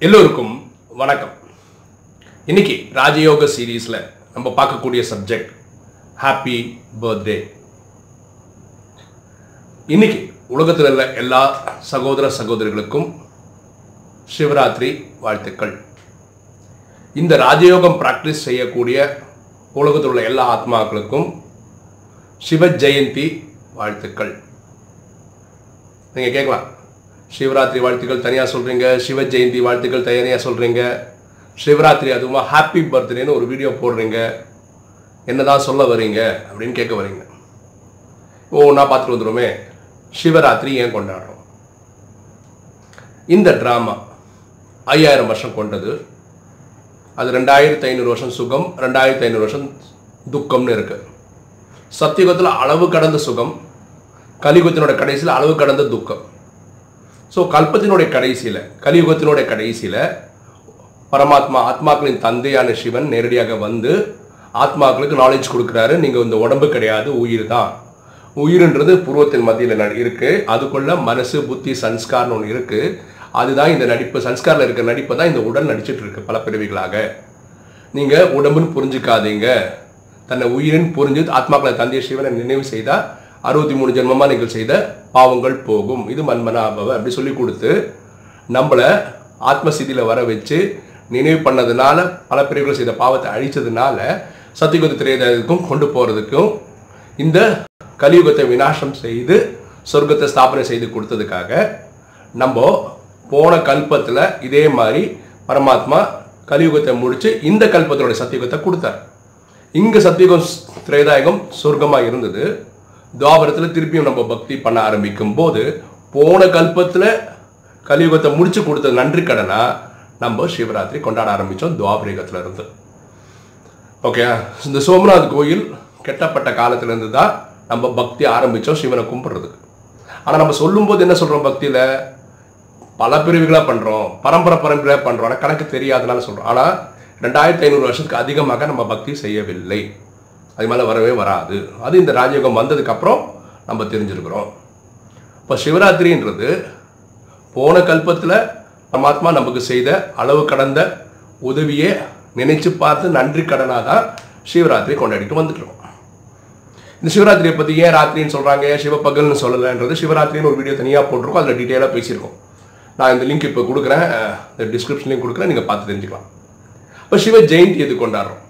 எல்லோருக்கும் வணக்கம். இன்னைக்கு ராஜயோக சீரீஸில் நம்ம பார்க்கக்கூடிய சப்ஜெக்ட் ஹாப்பி பர்த்டே இன்னைக்கு உலகத்தில் உள்ள எல்லா சகோதர சகோதரிகளுக்கும் சிவராத்திரி வாழ்த்துக்கள். இந்த ராஜயோகம் ப்ராக்டிஸ் செய்யக்கூடிய உலகத்தில் உள்ள எல்லா ஆத்மாக்களுக்கும் சிவ ஜெயந்தி வாழ்த்துக்கள். நீங்கள் கேட்கலாம் சிவராத்திரி வாழ்த்துக்கள் தனியாக சொல்கிறீங்க சிவ ஜெயந்தி வாழ்த்துக்கள் தனியாக சொல்கிறீங்க சிவராத்திரி அதுவுமா ஹாப்பி பர்த்டேன்னு ஒரு வீடியோ போடுறீங்க. என்ன தான் சொல்ல வரீங்க அப்படின்னு கேட்க வரீங்க ஓ நான் பார்த்துட்டு வந்துடுமே சிவராத்திரி ஏன் கொண்டாடுறோம்? இந்த ட்ராமா ஐயாயிரம் வருஷம் கொண்டது. அது ரெண்டாயிரத்து ஐநூறு வருஷம் சுகம் ரெண்டாயிரத்தி ஐநூறு வருஷம் துக்கம்னு இருக்கு. சத்தியுகத்தில் அளவு கடந்த சுகம் கலிகுத்தினோட கடைசியில் அளவு கடந்த துக்கம். ஸோ கல்பத்தினுடைய கடைசியில் கலியுகத்தினுடைய கடைசியில் பரமாத்மா ஆத்மாக்களின் தந்தையான சிவன் நேரடியாக வந்து ஆத்மாக்களுக்கு நாலேஜ் கொடுக்குறாரு. நீங்கள் இந்த உடம்பு கிடையாது உயிர் தான். உயிர்ன்றது பூர்வத்தின் மத்தியில் ந- அதுக்குள்ள மனசு புத்தி சன்ஸ்கார்னு ஒன்று இருக்குது அதுதான் இந்த நடிப்பு. சன்ஸ்காரில் இருக்கிற நடிப்பை தான் இந்த உடல் நடிச்சிட்டு இருக்கு பல பிறவிகளாக. நீங்கள் உடம்புன்னு புரிஞ்சுக்காதீங்க. தன்னை உயிரின் புரிஞ்சு ஆத்மாக்களை தந்தைய சிவனை நினைவு செய்தால் அறுபத்தி மூணு ஜென்மமாக நீங்கள் செய்த பாவங்கள் போகும். இது மன்மனாபவ. அப்படி சொல்லி கொடுத்து நம்மள ஆத்மசிதியில் வர வச்சு நினைவு பண்ணதுனால பல பிரிவுகள் செய்த பாவத்தை அழிச்சதுனால சத்தியுகத்தை திரையதுக்கும் கொண்டு போகிறதுக்கும் இந்த கலியுகத்தை விநாசம் செய்து சொர்க்கத்தை ஸ்தாபனை செய்து கொடுத்ததுக்காக நம்ம போன கல்பத்தில் இதே மாதிரி பரமாத்மா கலியுகத்தை முடித்து இந்த கல்பத்தினுடைய சத்தியுகத்தை கொடுத்தார். இங்கே சத்தியுகம் திரேதாயகம் சொர்க்கமாக இருந்தது. துவாபரத்தில் திருப்பியும் நம்ம பக்தி பண்ண ஆரம்பிக்கும் போது போன கல்பத்தில் கலியுகத்தை முடிச்சு கொடுத்த நன்றி கடனா நம்ம சிவராத்திரி கொண்டாட ஆரம்பித்தோம் துவாபரிகத்தில் இருந்து. ஓகே இந்த சோமநாத் கோயில் கெட்டப்பட்ட காலத்திலேருந்து தான் நம்ம பக்தி ஆரம்பித்தோம் சிவனை கும்பிட்றதுக்கு ஆனால் நம்ம சொல்லும்போது என்ன சொல்கிறோம் பக்தியில்? பல பிரிவுகளாக பண்ணுறோம் பரம்பரை பரம்பரையாக பண்ணுறோம் ஆனால் கணக்கு தெரியாதனால சொல்கிறோம் ஆனால் ரெண்டாயிரத்தி ஐநூறு வருஷத்துக்கு அதிகமாக நம்ம பக்தி செய்யவில்லை. அது மேலே வரவே வராது. அது இந்த ராஜயோகம் வந்ததுக்கப்புறம் நம்ம தெரிஞ்சிருக்கிறோம். இப்போ சிவராத்திரின்றது போன கல்பத்தில் பரமாத்மா நமக்கு செய்த அளவு கடந்த உதவியை நினைச்சு பார்த்து நன்றி கடனாக தான் சிவராத்திரி கொண்டாடிட்டு வந்துட்டுருக்கோம் இந்த சிவராத்திரியை பற்றி ஏன் ராத்திரின்னு சொல்கிறாங்க ஏன் சிவப்பகல்னு சொல்லலைன்றது சிவராத்திரின்னு ஒரு வீடியோ தனியாக போட்டிருக்கோம். அதில் டீட்டெயிலாக பேசியிருக்கோம். நான் இந்த லிங்க் இப்போ கொடுக்குறேன். இந்த டிஸ்கிரிப்ஷன்லையும் கொடுக்குறேன். நீங்கள் பார்த்து தெரிஞ்சுக்கலாம். இப்போ சிவ ஜெயந்தி எது கொண்டாடுறோம்?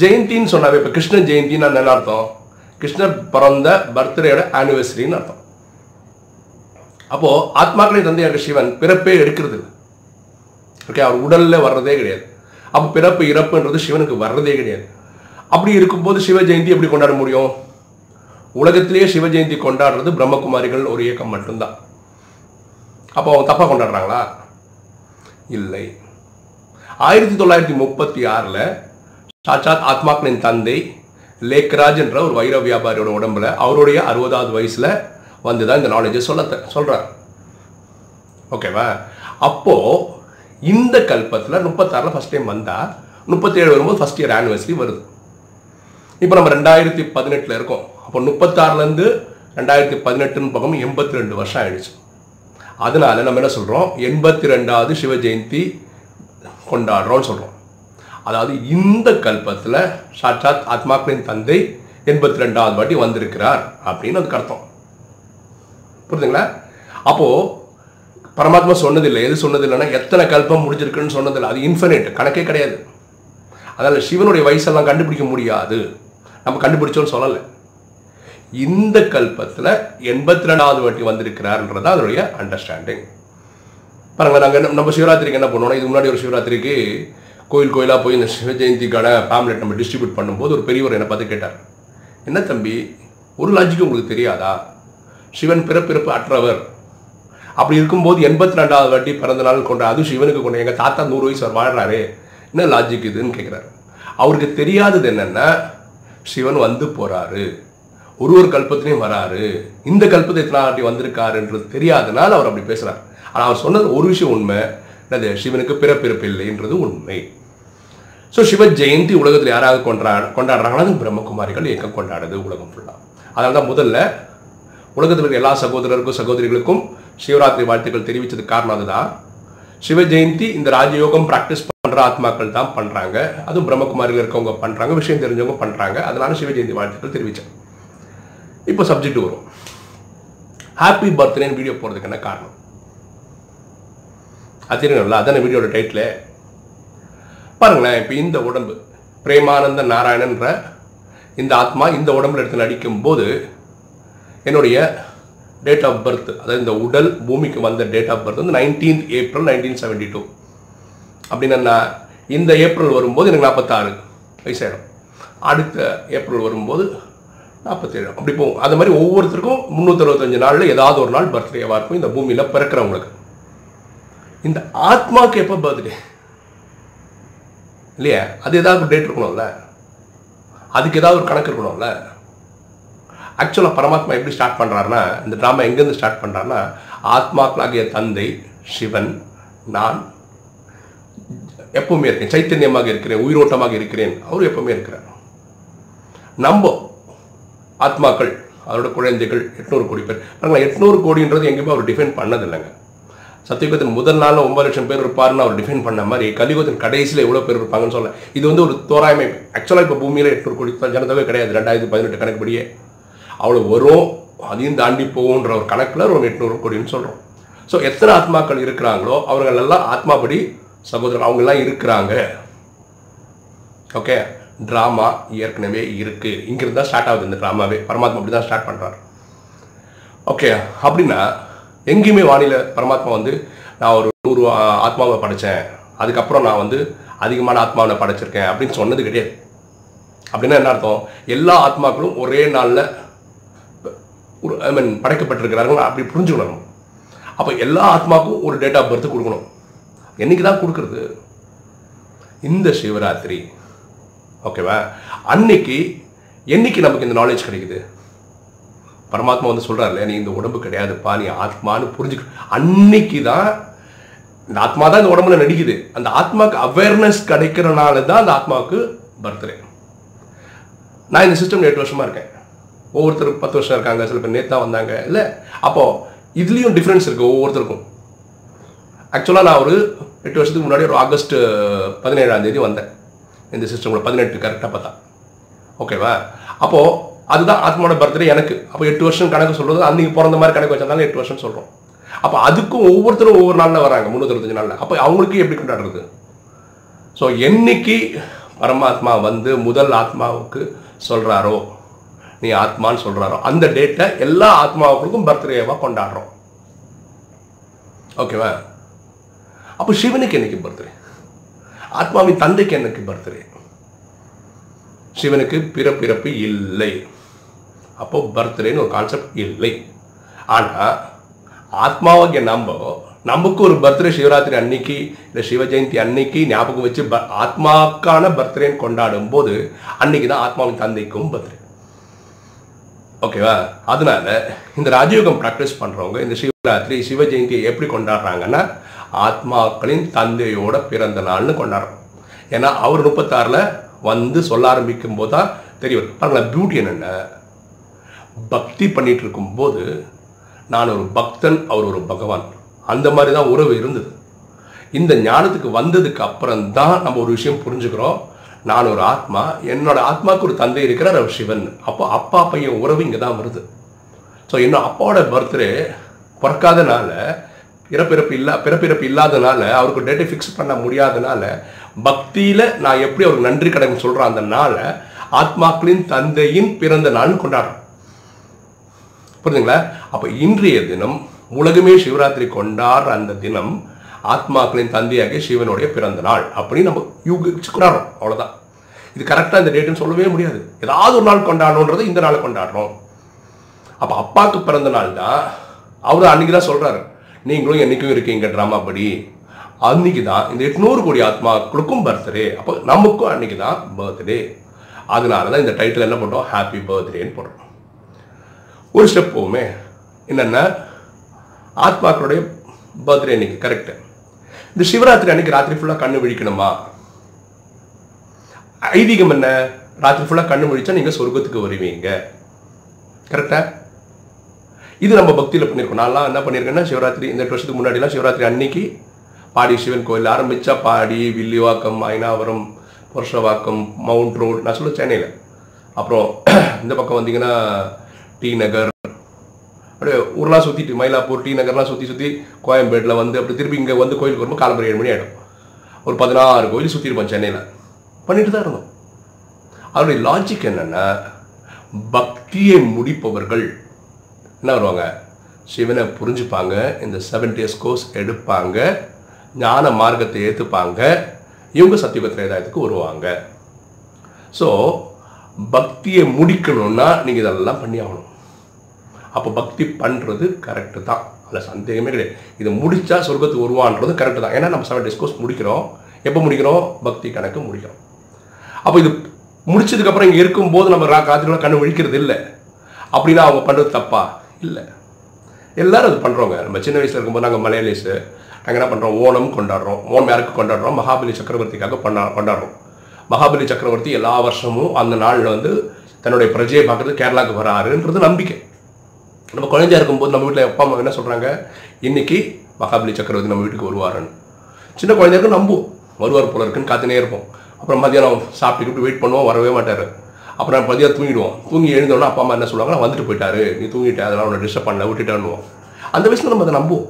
ஜெயந்தின்னு சொன்னாவே இப்போ கிருஷ்ண ஜெயந்தின்னு என்ன அர்த்தம்? கிருஷ்ணர் பிறந்த பர்த்டேயோட ஆனிவர்சரின்னு அர்த்தம். அப்போது ஆத்மாக்களை தந்தையாக சிவன் பிறப்பே எடுக்கிறது இல்லை ஓகே அவர் உடலில் வர்றதே கிடையாது. அப்போ பிறப்பு இறப்புன்றது சிவனுக்கு வர்றதே கிடையாது. அப்படி இருக்கும்போது சிவ ஜெயந்தி எப்படி கொண்டாட முடியும்? உலகத்திலேயே சிவ ஜெயந்தி கொண்டாடுறது பிரம்மகுமாரிகள் ஒரு இயக்கம் மட்டும்தான். அப்போ அவங்க தப்பாக கொண்டாடுறாங்களா? இல்லை. ஆயிரத்தி தொள்ளாயிரத்தி முப்பத்தி ஆறில் சாட்சாத் ஆத்மாக்களின் தந்தை லேக்ராஜ் என்ற ஒரு வைர வியாபாரியோட உடம்புல அவருடைய அறுபதாவது வயசில் வந்து தான் இந்த நாலேஜை சொல்ல சொல்கிறார் ஓகேவா? அப்போது இந்த கல்பத்தில் முப்பத்தாறுல ஃபர்ஸ்ட் டைம் வந்தால் முப்பத்தேழு வரும்போது ஃபர்ஸ்ட் இயர் ஆனிவர்சரி வருது. இப்போ நம்ம ரெண்டாயிரத்தி பதினெட்டில் இருக்கோம். அப்போ முப்பத்தாறுலேருந்து ரெண்டாயிரத்தி பதினெட்டுன்னு பக்கம் எண்பத்தி ரெண்டு வருஷம் ஆயிடுச்சு. அதனால நம்ம என்ன சொல்கிறோம் எண்பத்தி ரெண்டாவது சிவ ஜெயந்தி கொண்டாடுறோம்னு சொல்கிறோம் அதாவது இந்த கல்பத்தில் சாட்சாத் ஆத்மாக்களின் தந்தை எண்பத்தி ரெண்டாவது வாட்டி வந்திருக்கிறார் அப்படின்னு அதுக்கு அர்த்தம். புரியுதுங்களா அப்போ பரமாத்மா சொன்னதில்லை. எது சொன்னதில்லைன்னா எத்தனை கல்பம் முடிஞ்சிருக்குன்னு சொன்னதில்லை. அது இன்ஃபினிட் கணக்கே கிடையாது. அதனால் சிவனுடைய வயசெல்லாம் கண்டுபிடிக்க முடியாது. நம்ம கண்டுபிடிச்சோன்னு சொல்லலை. இந்த கல்பத்தில் எண்பத்தி ரெண்டாவது வாட்டி வந்திருக்கிறார்ன்றது அதனுடைய அண்டர்ஸ்டாண்டிங் பாருங்கள் நாங்கள் நம்ம சிவராத்திரிக்கு என்ன பண்ணுவோம்னா இது முன்னாடி ஒரு சிவராத்திரிக்கு கோயில் கோயிலாக போய் இந்த சிவ ஜெயந்திக்கான பேம்லெட் நம்ம டிஸ்ட்ரிபியூட் பண்ணும்போது ஒரு பெரியவர் என்னை பார்த்து கேட்டார். என்ன தம்பி ஒரு லாஜிக்கு உங்களுக்கு தெரியாதா? சிவன் பிறப்பிறப்பு அற்றவர். அப்படி இருக்கும்போது எண்பத்தி ரெண்டாவது வாட்டி பிறந்த நாள் கொண்ட அது சிவனுக்கு கொண்ட எங்கள் தாத்தா நூறு வயசு அவர் வாழ்கிறாரு என்ன லாஜிக் இதுன்னு கேட்குறாரு. அவருக்கு தெரியாதது என்னென்னா சிவன் வந்து போகிறாரு ஒரு ஒரு கல்பத்திலையும் வராரு. இந்த கல்பத்தை எத்தனை வாட்டி வந்திருக்காருன்றது தெரியாதனால அவர் அப்படி பேசுகிறார் ஆனால் அவர் சொன்னது ஒரு விஷயம் உண்மை. என்னது? சிவனுக்கு பிறப்பிறப்பு இல்லைன்றது உண்மை. ஸோ சிவ ஜெயந்தி உலகத்தில் யாராவது கொண்டா கொண்டாடுறாங்களோ அது பிரம்மகுமாரிகள் இயக்கம் கொண்டாடுது உலகம் ஃபுல்லாக அதனால தான் முதல்ல உலகத்தில் இருக்கிற எல்லா சகோதரருக்கும் சகோதரிகளுக்கும் சிவராத்திரி வாழ்த்துக்கள் தெரிவித்தது காரணம் அதுதான். சிவ ஜெயந்தி இந்த ராஜயோகம் ப்ராக்டிஸ் பண்ணுற ஆத்மாக்கள் தான் பண்ணுறாங்க அதுவும் பிரம்மகுமாரியில் இருக்கவங்க பண்ணுறாங்க விஷயம் தெரிஞ்சவங்க பண்ணுறாங்க அதனால சிவ ஜெயந்தி வாழ்த்துக்கள் தெரிவித்தேன் இப்போ சப்ஜெக்ட் வரும். ஹாப்பி பர்த்டேன்னு வீடியோ போகிறதுக்கு என்ன காரணம்? அது தெரியணும்ல அதான வீடியோட டைட்டில் பாருங்களேன் இப்போ இந்த உடம்பு பிரேமானந்த நாராயணன்ற இந்த ஆத்மா இந்த உடம்புல எடுத்து நடிக்கும் போது என்னுடைய டேட் ஆஃப் பர்த் அதாவது இந்த உடல் பூமிக்கு வந்த டேட் ஆஃப் பர்த் வந்து nineteenth April nineteen seventy two அப்படின்னு நான் இந்த ஏப்ரல் வரும்போது எனக்கு நாற்பத்தாறு வயசாயிடும். அடுத்த ஏப்ரல் வரும்போது நாற்பத்தேழு அப்படி போகும். அது மாதிரி ஒவ்வொருத்தருக்கும் முந்நூற்றி அறுபத்தஞ்சு நாளில் ஏதாவது ஒரு நாள் பர்த்டேவாக இருக்கும். இந்த பூமியில் பிறக்கிறவங்களுக்கு. இந்த ஆத்மாவுக்கு எப்போ பர்த்டே இல்லையா? அது ஏதாவது டேட் இருக்கணும்ல. அதுக்கு ஏதாவது ஒரு கணக்கு இருக்கணும்ல. ஆக்சுவலாக பரமாத்மா எப்படி ஸ்டார்ட் பண்ணுறாருன்னா இந்த ட்ராமா எங்கேருந்து ஸ்டார்ட் பண்ணுறாருன்னா ஆத்மாக்களாகிய தந்தை சிவன் நான் எப்பவுமே இருக்கேன். சைத்தன்யமாக இருக்கிறேன் உயிரோட்டமாக இருக்கிறேன். அவர் எப்பவுமே இருக்கிறார். நம்ம ஆத்மாக்கள் அவரோட குழந்தைகள் எட்நூறு கோடி பேர். பாருங்களேன் எட்நூறு கோடின்றது எங்கேயுமே அவர் டிஃபைன் பண்ணதில்லைங்க. சத்தியுகத்தின் முதல் நாளில் ஒன்பது லட்சம் பேர் இருப்பாருன்னு அவர் டிஃபைன் பண்ண மாதிரி கலியுகத்தின் கடைசியில் எவ்வளோ பேர் இருப்பாங்கன்னு சொல்ல இது வந்து ஒரு தோராயமை. ஆக்சுவலாக இப்போ பூமியில் எட்நூறு கோடி ஜனதாவே கிடையாது. ரெண்டாயிரத்தி பதினெட்டு கணக்குப்படியே. அவ்வளோ வரும். அதையும் தாண்டி போகுன்ற ஒரு கணக்கில் ஒரு எட்நூறு கோடின்னு சொல்கிறோம் ஸோ எத்தனை ஆத்மாக்கள் இருக்கிறாங்களோ அவர்கள் எல்லாம் ஆத்மாபடி சகோதரர் அவங்கெல்லாம் இருக்கிறாங்க. ஓகே ட்ராமா ஏற்கனவே இருக்குது இங்கிருந்து தான் ஸ்டார்ட் ஆகுது இந்த ட்ராமாவே பரமாத்மா அப்படி தான் ஸ்டார்ட் பண்ணுறாரு ஓகே அப்படின்னா எங்கேயுமே வானிலை பரமாத்மா வந்து நான் ஒரு நூறு ஆத்மாவை படைச்சேன். அதுக்கப்புறம் நான் வந்து அதிகமான ஆத்மாவை படைச்சிருக்கேன் அப்படின்னு சொன்னது கிடையாது. அப்படின்னா என்ன அர்த்தம்? எல்லா ஆத்மாக்களும் ஒரே நாளில் ஒரு ஐ மீன் படைக்கப்பட்டிருக்கிறார்கள். அப்படி புரிஞ்சுக்கணும். அப்போ எல்லா ஆத்மாவுக்கும் ஒரு டேட் ஆஃப் பர்த் கொடுக்கணும். என்னைக்கு தான் கொடுக்குறது? இந்த சிவராத்திரி. ஓகேவா அன்னைக்கு என்னைக்கு நமக்கு இந்த நாலேஜ் கிடைக்குது? பரமாத்மா வந்து சொல்றாருல்ல நீ இந்த உடம்பு கிடையாதுப்பா நீ ஆத்மான்னு புரிஞ்சுக்க. அன்னைக்கு தான் இந்த ஆத்மா தான் இந்த உடம்புல நடிக்குது. அந்த ஆத்மாவுக்கு அவேர்னஸ் கிடைக்கிறனால தான் அந்த ஆத்மாவுக்கு பர்த்டே நான் இந்த சிஸ்டம் எட்டு வருஷமாக இருக்கேன். ஒவ்வொருத்தர் பத்து வருஷம் இருக்காங்க சில பேர் நேத்தா வந்தாங்க. இல்லை அப்போது இதுலேயும் டிஃப்ரென்ஸ் இருக்குது ஒவ்வொருத்தருக்கும். ஆக்சுவலாக நான் ஒரு எட்டு வருஷத்துக்கு முன்னாடி ஒரு ஆகஸ்ட் பதினேழாம் தேதி வந்தேன். இந்த சிஸ்டமில் பதினெட்டு கரெக்டாக பார்த்தா. ஓகேவா அப்போது அதுதான் ஆத்மாவோட பர்த்டே எனக்கு. அப்போ எட்டு வருஷம் கணக்கு சொல்கிறது அன்னைக்கு பிறந்த மாதிரி கணக்கு வச்சிருந்தாலும் எட்டு வருஷம் சொல்கிறோம் அப்போ அதுக்கும் ஒவ்வொருத்தரும் ஒவ்வொரு நாளில் வராங்க முந்நூற்றஞ்சு நாளில். அப்போ அவங்களுக்கு எப்படி கொண்டாடுறது? ஸோ என்னைக்கு பரமாத்மா வந்து முதல் ஆத்மாவுக்கு சொல்கிறாரோ நீ ஆத்மான்னு சொல்கிறாரோ அந்த டேட்டை எல்லா ஆத்மாவுக்கும் பர்த்டேவாக கொண்டாடுறோம். ஓகேவா அப்போ சிவனுக்கு என்னைக்கு பர்த்டே ஆத்மாவின் தந்தைக்கு என்னைக்கு பர்த்டே சிவனுக்கு பிறப்பிறப்பு இல்லை. அப்போ பர்த்டேன்னு ஒரு கான்செப்ட் இல்லை. ஆனால் ஆத்மாவாகிய நம்ம நமக்கு ஒரு பர்த்டே சிவராத்திரி அன்னைக்கு இல்லை சிவ ஜெயந்தி அன்னைக்கு ஞாபகம் வச்சு ப- ஆத்மாக்கான பர்த்டேன்னு கொண்டாடும் போது அன்னைக்கு தான் ஆத்மாவின் தந்தைக்கும் பர்த்டே. ஓகேவா அதனால இந்த ராஜயோகம் ப்ராக்டிஸ் பண்ணுறவங்க இந்த சிவராத்திரி சிவ ஜெயந்தியை எப்படி கொண்டாடுறாங்கன்னா ஆத்மாக்களின் தந்தையோட பிறந்த நாள்னு கொண்டாடுறோம். ஏன்னா அவர் முப்பத்தாறில் வந்து சொல்ல ஆரம்பிக்கும் போது தான் தெரியும். பாருங்களேன் பியூட்டி என்னென்ன? பக்தி பண்ணிட்டு இருக்கும்போது நான் ஒரு பக்தன் அவர் ஒரு பகவான். அந்த மாதிரி தான் உறவு இருந்தது. இந்த ஞானத்துக்கு வந்ததுக்கு அப்புறம் தான் நம்ம ஒரு விஷயம் புரிஞ்சுக்கிறோம். நான் ஒரு ஆத்மா என்னோட ஆத்மாவுக்கு ஒரு தந்தை இருக்கிறார் அவர் சிவன். அப்போ அப்பா பையன் உறவு இங்கே தான் வருது. ஸோ என்னோட அப்பாவோட பர்த்டே பிறக்காதனால பிறப்பிறப்பு இல்லா பிறப்பிறப்பு இல்லாதனால அவருக்கு டேட்டை ஃபிக்ஸ் பண்ண முடியாதனால பக்தியில் நான் எப்படி அவருக்கு நன்றி கடன் சொல்கிறேன் அந்த நாளை ஆத்மாக்களின் தந்தையின் பிறந்த நாள்னு கொண்டாடுறோம். புரிஞ்சுங்களா? அப்போ இன்றைய தினம் உலகமே சிவராத்திரி கொண்டாடுற அந்த தினம் ஆத்மாக்களின் தந்தையாகிய சிவனுடைய பிறந்த நாள் அப்படின்னு நம்ம யூகிச்சு கொண்டாடுறோம் அவ்வளவுதான். இது கரெக்டாக இந்த டேட்டுன்னு சொல்லவே முடியாது. ஏதாவது ஒரு நாள் கொண்டாடணுன்றது இந்த நாளை கொண்டாடுறோம். அப்போ அப்பாவுக்கு பிறந்த நாள் தான் அவர் அன்னைக்கு தான் சொல்கிறாரு நீங்களும் என்றைக்கும் இருக்கீங்க ட்ராமா படி அன்னைக்கு தான் இந்த எட்நூறு கோடி ஆத்மாக்களுக்கும் பர்த்டே அப்போ நமக்கும் அன்னைக்கு தான் பர்த்டே அதனால தான் இந்த டைட்டில் என்ன பண்ணுறோம் ஹாப்பி பர்த்டேன்னு போடுறோம் ஒரு ஸ்டெப் போகுமே. என்னென்னா ஆத்மாக்களுடைய பர்த்டே அன்னைக்கு கரெக்டு இந்த சிவராத்திரி அன்னைக்கு ராத்திரி ஃபுல்லாக கண்ணு விழிக்கணுமா? ஐதீகம் என்ன? ராத்திரி ஃபுல்லாக கண்ணு விழிச்சா நீங்கள் சொர்க்கத்துக்கு வருவீங்க. கரெக்டா இது நம்ம பக்தியில் பண்ணியிருக்கோம் நான்லாம் என்ன பண்ணியிருக்கேன்னா சிவராத்திரி இந்த வருஷத்துக்கு முன்னாடிலாம் சிவராத்திரி அன்னைக்கு பாடி சிவன் கோயில் ஆரம்பித்தா பாடி வில்லிவாக்கம் அயனாவரம் புருஷவாக்கம் மவுண்ட் ரோடு நான் சொல்ல சென்னையில். அப்புறம் இந்த பக்கம் வந்தீங்கன்னா டி நகர். அப்படியே ஊர்லாம் சுற்றிட்டு மயிலாப்பூர் டி நகர்லாம் சுற்றி சுற்றி கோயம்பேட்டில் வந்து அப்படி திருப்பி இங்கே வந்து கோயிலுக்கு வரும்போது காலம்பரம் ஏழு மணி ஆகிடும் ஒரு பதினாறு கோயில் சுற்றிருப்போம் சென்னையில். பண்ணிட்டு தான் இருந்தோம். அவருடைய லாஜிக் என்னென்னா பக்தியை முடிப்பவர்கள் என்ன வருவாங்க? சிவனை புரிஞ்சுப்பாங்க இந்த செவன் டேஸ் கோர்ஸ் எடுப்பாங்க ஞான மார்க்கத்தை ஏற்றுப்பாங்க இவங்க சத்தியுக திரேதாயத்துக்கு வருவாங்க. ஸோ பக்தியை முடிக்கணும்னா நீங்கள் இதெல்லாம் பண்ணி ஆகணும். அப்போ பக்தி பண்ணுறது கரெக்டு தான். அதில் சந்தேகமே கிடையாது. இதை முடித்தா சொர்க்கத்துக்கு வருவான்றது கரெக்டு தான். ஏன்னா நம்ம செவன் டேஸ் கோர்ஸ் முடிக்கிறோம். எப்போ முடிக்கிறோம்? பக்தி கணக்கு முடிக்கிறோம். அப்போ இது முடிச்சதுக்கப்புறம் இங்கே இருக்கும்போது நம்ம ரா கண்ணு விழிக்கிறது இல்லை. அப்படின்னா அவங்க பண்ணுறது தப்பா? இல்லை. எல்லாரும் அது பண்ணுறோங்க நம்ம சின்ன வயசில் இருக்கும்போது நாங்கள் மலையாளிஸு. நாங்கள் என்ன பண்ணுறோம் ஓணம் கொண்டாடுறோம். ஓணம் யாருக்கு கொண்டாடுறோம்? மகாபலி சக்கரவர்த்திக்காக பண்ணா கொண்டாடுறோம். மகாபலி சக்கரவர்த்தி எல்லா வருஷமும் அந்த நாளில் வந்து தன்னுடைய பிரஜையை பார்க்குறது கேரளாவுக்கு வராருன்றது நம்பிக்கை. நம்ம குழந்தையா இருக்கும்போது நம்ம வீட்டில் அப்பா அம்மா என்ன சொல்கிறாங்க இன்னைக்கு மகாபலி சக்கரவர்த்தி நம்ம வீட்டுக்கு வருவாருன்னு. சின்ன குழந்தையாருக்கு நம்புவோம். வருவார் போல இருக்குன்னு காத்துனே இருப்போம். அப்புறம் மதியானம் சாப்பிட்டுக்கிட்டு வெயிட் பண்ணுவோம் வரவே மாட்டார். அப்புறம் மதியம் தூங்கிடுவோம். தூங்கி எழுந்தோன்னா அப்பா அம்மா என்ன சொல்லுவாங்க "நான் வந்துட்டு போயிட்டாரு. நீ தூங்கிட்ட. அதெல்லாம் உன்னை டிஸ்டர்ப் பண்ணல. விட்டுட்டான்னுவோம். அந்த வயசில் நம்ம அதை நம்புவோம்.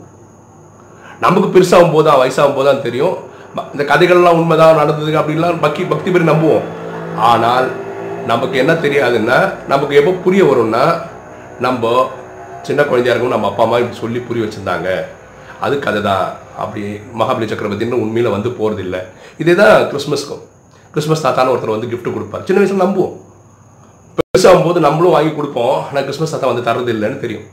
நமக்கு பெருசாகும் போது தான் வயசாகும் போது தான் தெரியும் இந்த கதைகள்லாம் உண்மைதான் நடந்தது அப்படின்லாம் பக்தி பக்தி பேர் நம்புவோம். ஆனால் நமக்கு என்ன தெரியாதுன்னா நமக்கு எப்போ புரிய வரும்னா நம்ம சின்ன குழந்தையா இருக்கும் நம்ம அப்பா அம்மா இப்படி சொல்லி புரிய வச்சுருந்தாங்க. அது கதை தான் அப்படி மகாபலி சக்கரவர்த்தின்னு உண்மையில் வந்து போகிறதில்ல இல்லை இதே தான் கிறிஸ்மஸ்க்கும் கிறிஸ்மஸ் தாத்தான்னு ஒருத்தர் வந்து கிஃப்ட் கொடுப்பார். சின்ன வயசில் நம்புவோம். பெருசாகும் போது நம்மளும் வாங்கி கொடுப்போம். ஆனால் கிறிஸ்மஸ் தாத்தா வந்து தரது இல்லைன்னு தெரியும்.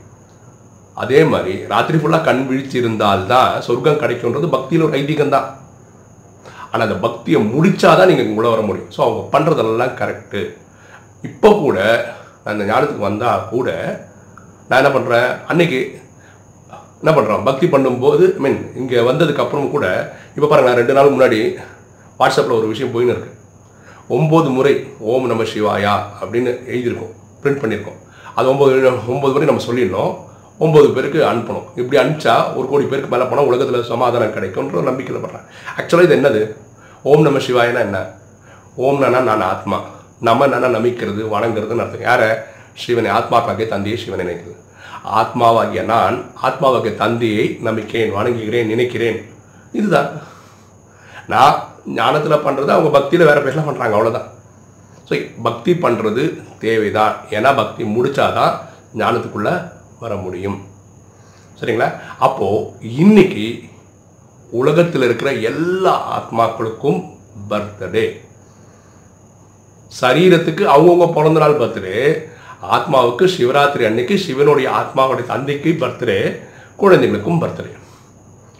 அதே மாதிரி ராத்திரி ஃபுல்லாக கண் விழிச்சிருந்தால்தான் சொர்க்கம் கிடைக்கும்ன்றது பக்தியில் ஒரு ஐதீகம் தான் ஆனால் அந்த பக்தியை முடிச்சாதான் நீங்கள் உள்ள வர முடியும். ஸோ அவங்க பண்ணுறதெல்லாம் கரெக்டு இப்போ கூட அந்த ஞானத்துக்கு வந்தால் கூட நான் என்ன பண்ணுறேன் அன்னைக்கு என்ன பண்ணுறோம் பக்தி பண்ணும்போது ஐ மீன் இங்கே வந்ததுக்கு அப்புறம் கூட இப்போ பாருங்க நான் ரெண்டு நாள் முன்னாடி வாட்ஸ்அப்பில் ஒரு விஷயம் போயின்னு இருக்கு. ஒம்பது முறை ஓம் நம சிவாயா அப்படின்னு எழுதியிருக்கோம். பிரிண்ட் பண்ணியிருக்கோம். அது ஒம்பது ஒம்பது முறை நம்ம சொல்லிடணும். ஒம்பது பேருக்கு அனுப்பணும். இப்படி அனுப்பிச்சா ஒரு கோடி பேருக்கு மேலே போனால் உலகத்தில் சமாதானம் கிடைக்கும்ன்ற ஒரு நம்பிக்கையில் பண்ணுறேன் ஆக்சுவலாக இது என்னது? ஓம் நம சிவாயனா என்ன? ஓம்னா நான் ஆத்மா. நம்ம என்ன நமிக்கிறது வணங்குறதுன்னு அர்த்தம். யாரை? சிவனை ஆத்மாக்காகிய தந்தையை சிவனை நினைக்கிறது ஆத்மாவாகிய நான் ஆத்மாவாகிய தந்தையை நம்பிக்கேன் வணங்குகிறேன் நினைக்கிறேன். இதுதான். நான் ஞானத்தில் பண்ணுறது அவங்க பக்தியில் வேறு பேசலாம் பண்ணுறாங்க அவ்வளோதான் ஸோ பக்தி பண்ணுறது தேவைதான். ஏன்னா பக்தி முடித்தாதான் ஞானத்துக்குள்ளே வர முடியும். சரிங்களா? அப்போது இன்னைக்கு உலகத்தில் இருக்கிற எல்லா ஆத்மாக்களுக்கும் பர்த்டே சரீரத்துக்கு அவங்கவுங்க பிறந்த நாள் பர்த்டே ஆத்மாவுக்கு சிவராத்திரி அன்னைக்கு சிவனுடைய ஆத்மாவுடைய தந்தைக்கு பர்த்டே குழந்தைகளுக்கும் பர்த்டே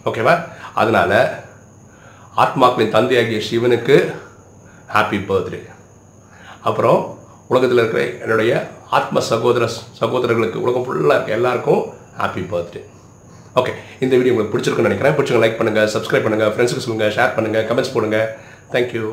ஓகேவா அதனால் ஆத்மாக்களின் தந்தையாகிய சிவனுக்கு ஹாப்பி பர்த்டே அப்புறம் உலகத்தில் இருக்கிற என்னுடைய ஆத்ம சகோதர சகோதரர்களுக்கு உலகம் ஃபுல்லாக இருக்க எல்லாருக்கும் ஹாப்பி பர்த்டே ஓகே இந்த வீடியோ உங்களுக்கு பிடிச்சிருக்குன்னு நினைக்கிறேன். பிடிச்சிங்க லைக் பண்ணுங்கள் சப்ஸ்கிரைப் பண்ணுங்கள் ஃப்ரெண்ட்ஸுக்கு சொல்லுங்கள் ஷேர் பண்ணுங்கள் கமெண்ட்ஸ் போடுங்கள் தேங்க்யூ